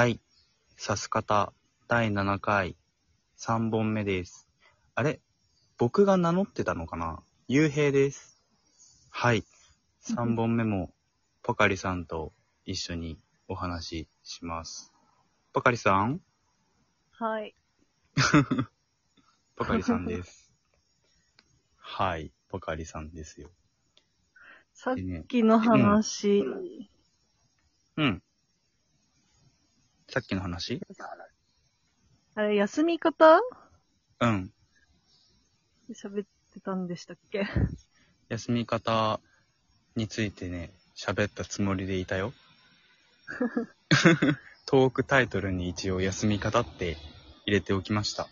はい。さす方第7回3本目です。あれ？僕が名乗ってたのかな？ゆうへいです。はい。3本目もポカリさんと一緒にお話しします。ポカリさん？はい。ポカリさんです。はい。ポカリさんですよ。さっきの話、うん。さっきの話？あれ、休み方？うん。喋ってたんでしたっけ？休み方についてね、喋ったつもりでいたよ。トークタイトルに一応休み方って入れておきました。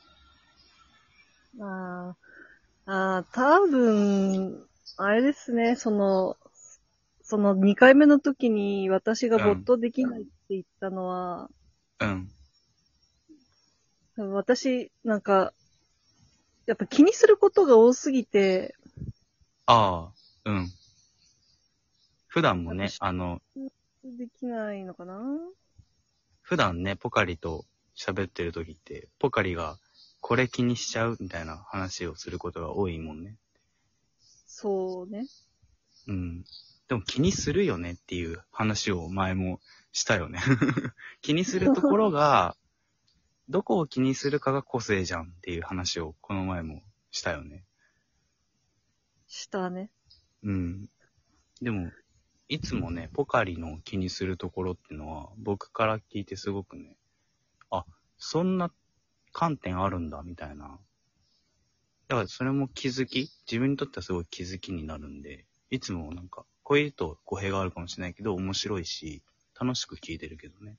あーあー、多分、あれですね、その、その2回目の時に私が没頭できないって言ったのは、うん。私、なんか、やっぱ気にすることが多すぎて、ああ、うん。普段もね、あの、できないのかな？普段ね、ポカリと喋ってる時って、ポカリがこれ気にしちゃうみたいな話をすることが多いもんね。そうね。うん。でも気にするよねっていう話を前もしたよね。気にするところが、どこを気にするかが個性じゃんっていう話をこの前もしたよね。したね。うん。でも、いつもね、ポカリの気にするところってのは、僕から聞いてすごくね、あ、そんな観点あるんだ、みたいな。だからそれも気づき自分にとってはすごい気づきになるんで、いつもなんか、こういうと語弊があるかもしれないけど、面白いし、楽しく聞いてるけどね。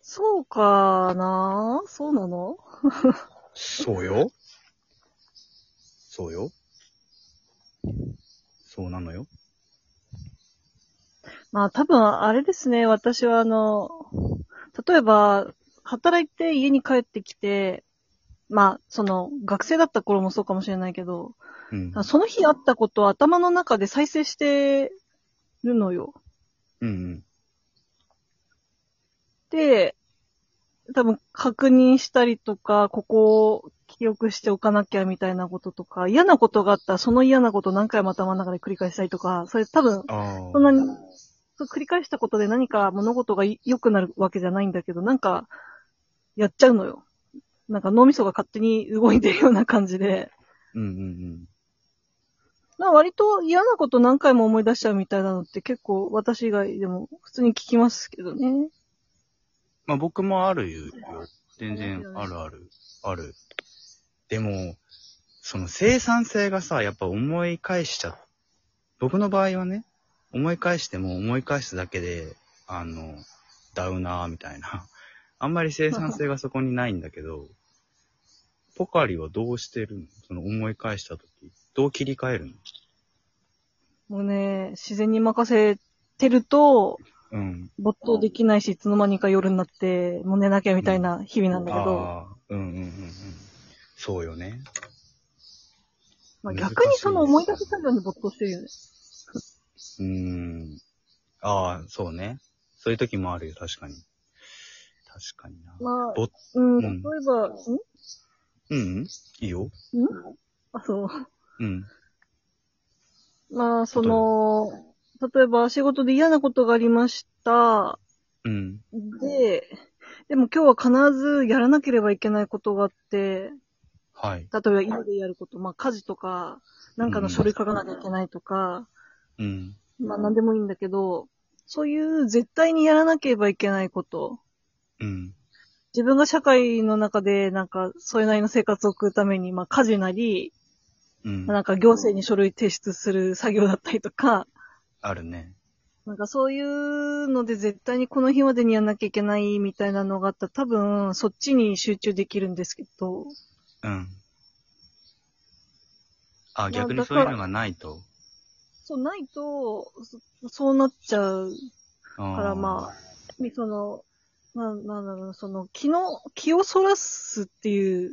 そうかな？そうなの？そうよ。そうよ。そうなのよ。まあ多分あれですね、私はあの、例えば、働いて家に帰ってきて、まあ、その、学生だった頃もそうかもしれないけど、うん。その日あったことを頭の中で再生してるのよ。うんうん。で、多分確認したりとか、ここを記憶しておかなきゃみたいなこととか、嫌なことがあったらその嫌なことを何回も頭の中で繰り返したりとか、それ多分。そんなに、繰り返したことで何か物事が良くなるわけじゃないんだけど、なんか、やっちゃうのよ。なんか脳みそが勝手に動いてるような感じで、うんうんうん。まあ割と嫌なこと何回も思い出しちゃうみたいなのって結構私以外でも普通に聞きますけどね。まあ僕もあるよ。全然あるある。ある。でも、その生産性がさ、やっぱ思い返しちゃ、僕の場合はね、思い返しても思い返すだけで、あの、ダウナーみたいな。あんまり生産性がそこにないんだけど、ポカリはどうしてるの？その思い返したとき。どう切り替えるの？もうね、自然に任せてると、うん。没頭できないし、いつの間にか夜になって、もう寝なきゃみたいな日々なんだけど、ああ、うんうんうんうん。そうよね。まあ、逆にその思い出す作業に没頭してるよね。うーん。ああ、そうね。そういう時もあるよ、確かに。確かにな。まあ、ぼうん、うん例えば、んうんいいよ。ん？あ、そう。うん。まあ、その、例えば仕事で嫌なことがありました。うん。で、でも今日は必ずやらなければいけないことがあって、はい。例えば家でやること、まあ家事とか、なんかの書類書かなきゃいけないとか、うん。まあ何でもいいんだけど、そういう絶対にやらなければいけないこと、うん。自分が社会の中でなんかそれなりの生活を送るために、まあ家事なり、うん。なんか行政に書類提出する作業だったりとか、あるね。なんかそういうので絶対にこの日までにやんなきゃいけないみたいなのがあったら多分そっちに集中できるんですけど、うん。あ、あ逆にそういうのがないと？そうないと、そそうなっちゃうかからまあ、その、ななんだろうな、その気の、気をそらすっていう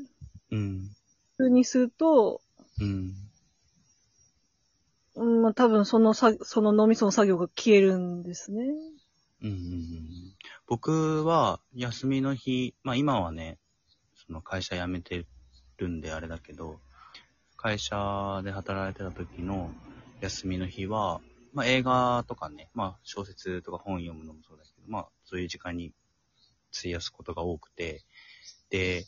うん。風にすると、うん。うん、まあ多分そのさ、その脳みその作業が消えるんですね。うん。僕は休みの日、まあ今はね、その会社辞めてるんであれだけど、会社で働いてた時の休みの日は、まあ映画とかね、まあ小説とか本読むのもそうだけど、まあそういう時間に費やすことが多くて、で、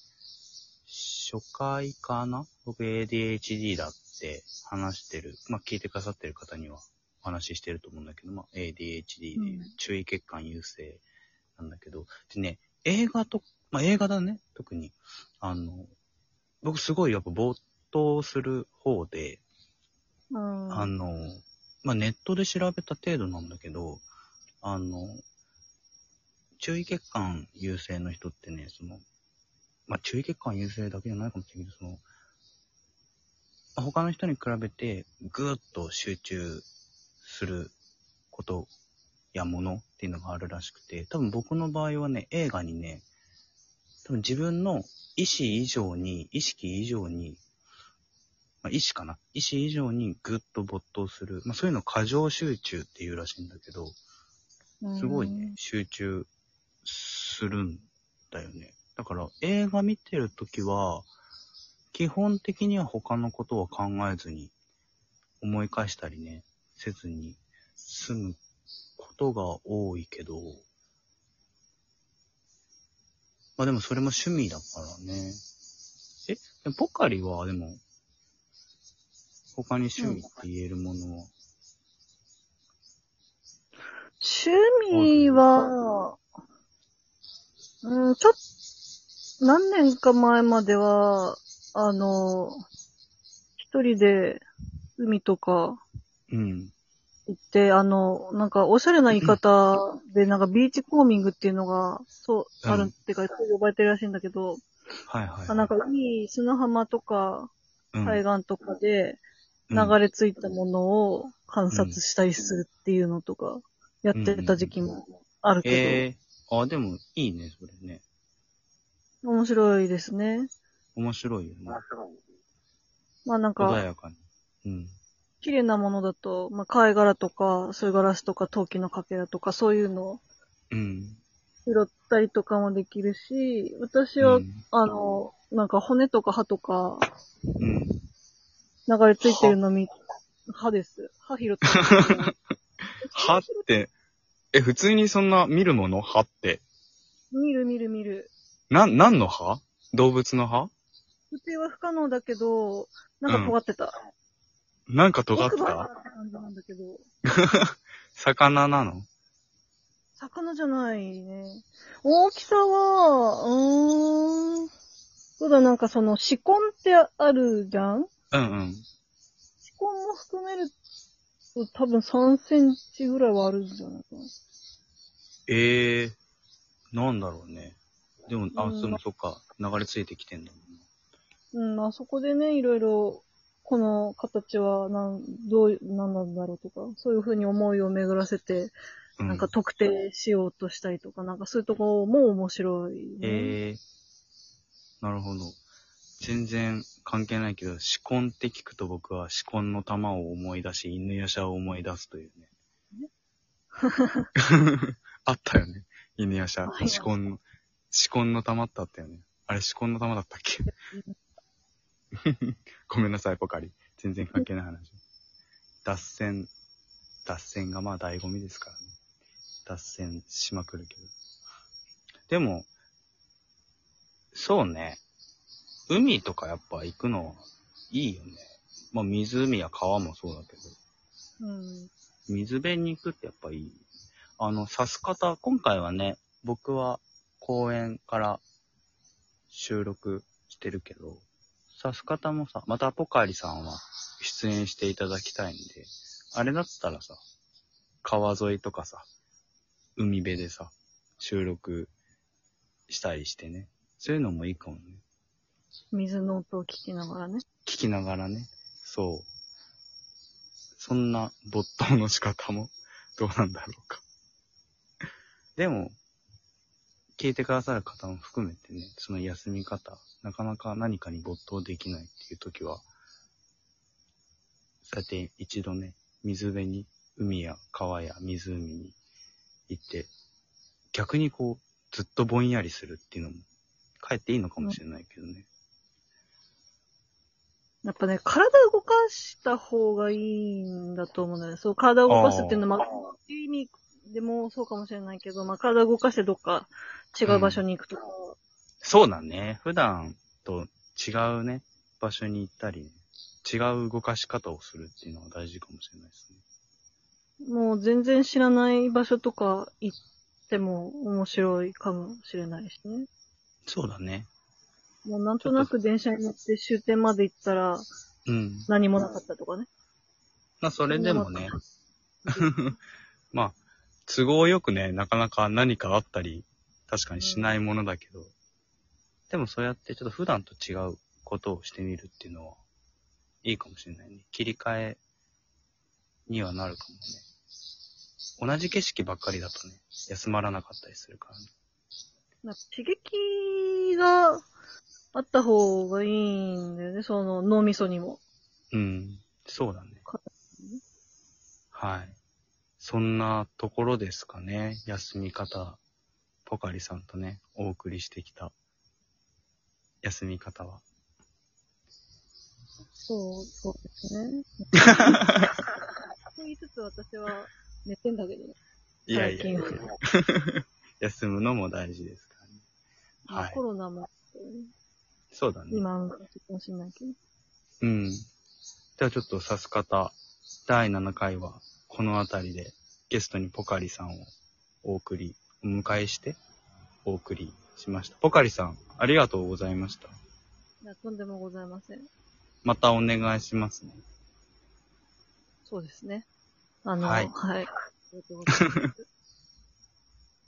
初回かな？僕 ADHD だって話してる、まあ聞いてくださってる方にはお話ししてると思うんだけど、まあ ADHD でうん注意欠陥優勢なんだけど、でね、映画と、まあ映画だね、特に。あの、僕すごいやっぱ没頭する方で、うん。あの、まあ、ネットで調べた程度なんだけど、あの、注意欠陥優勢の人ってね、その、まあ、注意欠陥優勢だけじゃないかもしれないけど、その、まあ他の人に比べてぐーっと集中することやものっていうのがあるらしくて、多分僕の場合はね、映画にね、多分自分の意思以上に、意識以上に、まあ、意志かな意志以上にぐっと没頭する。まあ、そういうのを過剰集中っていうらしいんだけど、すごいね、集中するんだよね。だから映画見てるときは、基本的には他のことは考えずに、思い返したりね、せずに済むことが多いけど、まあでもそれも趣味だからね。え、でもポカリはでも、他に趣味って言えるものは、趣味は、うん、ちょっと、何年か前までは、あの、一人で海とかうん。行って、あの、なんかおしゃれな言い方 で、なんかビーチコーミングっていうのが、そう、うん。あるっていうか、そう呼ばれてるらしいんだけど、はいはい、あなんか海、砂浜とか、うん、海岸とかでうん。流れ着いたものを観察したりするっていうのとか、やってた時期もあるけど、ええあ、でもいいね、それね。面白いですね。面白いよね。まあなん穏か、やかに。うん。綺麗なものだと、まあ貝殻とか、そういうガラスとか陶器のかけらとか、そういうのをうん。拾ったりとかもできるし、私は、うん。あの、なんか骨とか歯とかうん。流れ着いてるの見、歯です。歯拾ってる。歯って、え、普通にそんな見るもの？歯って。見る見る見る。な、何の歯？動物の歯？普通は不可能だけど、なんか尖ってた。なんか尖って奥歯たって感じなんだけど、魚なの？魚じゃないね。大きさは、うーん。そうだ、なんかその、歯根ってあるじゃん？うんうん。歯根も含めると多分3センチぐらいはあるんじゃないかな。ええー、なんだろうね。でも、あ、うんそのそっか、流れ着いてきてんだもうん、あそこでね、いろいろ、この形は、なん、どう、なんなんだろうとか、そういうふうに思いを巡らせて、んな。なんか特定しようとしたりとか、なんかそういうところも面白い、ね。ええー、なるほど。全然関係ないけど、歯根って聞くと僕は歯根の玉を思い出し、犬やしゃを思い出すというね。あったよね。犬やしゃ。あります歯根の、歯根の玉ってあったよね。あれ歯根の玉だったっけ？ごめんなさい、ポカリ。全然関係ない話。脱線、脱線がまあ醍醐味ですからね。脱線しまくるけど。でも、そうね。海とかやっぱ行くのはいいよね。まあ湖や川もそうだけど。うん。水辺に行くってやっぱいい。あの、刺す方、今回はね、僕は公園から収録してるけど、刺す方もさ、またポカリさんは出演していただきたいんで、あれだったらさ、川沿いとかさ、海辺でさ、収録したりしてね。そういうのもいいかもね。水の音を聞きながらね。聞きながらね。そう。そんな没頭の仕方もどうなんだろうか。でも、聞いてくださる方も含めてね、その休み方、なかなか何かに没頭できないっていう時は、そうやって一度ね、水辺に、海や川や湖に行って、逆にこう、ずっとぼんやりするっていうのも、かえっていいのかもしれないけどね。やっぱね、体動かした方がいいんだと思うんだよね。そう、体を動かすっていうのは、まあ、意味でもそうかもしれないけど、まあ、体を動かしてどっか違う場所に行くとか、そうだね。普段と違うね、場所に行ったり、ね、違う動かし方をするっていうのは大事かもしれないですね。もう全然知らない場所とか行っても面白いかもしれないしね。そうだね。もうなんとなく電車に乗って終点まで行ったらうん。何もなかったとかね。まあ、それでもね、まあ、都合よくね、なかなか何かあったり、確かにしないものだけど、でもそうやってちょっと普段と違うことをしてみるっていうのは、いいかもしれないね。切り替えにはなるかもね。同じ景色ばっかりだとね、休まらなかったりするからね。なんか刺激があった方がいいんだよね、その脳みそにも。うん、そうだね。体はい。そんなところですかね。休み方、ポカリさんとね、お送りしてきた休み方は。そう、そうですね。そう言いつつ私は寝てんだけどね。いやいやいや 休むのも大事ですからね。はいコロナも、そうだね。今あるかもしれないけど。うん。ではちょっとさす方、第7回はこの辺りでゲストにポカリさんをお送り、お迎えしてお送りしました。ポカリさん、ありがとうございました。いや、とんでもございません。またお願いしますね。そうですね。あの、はいはい。ありがとうございます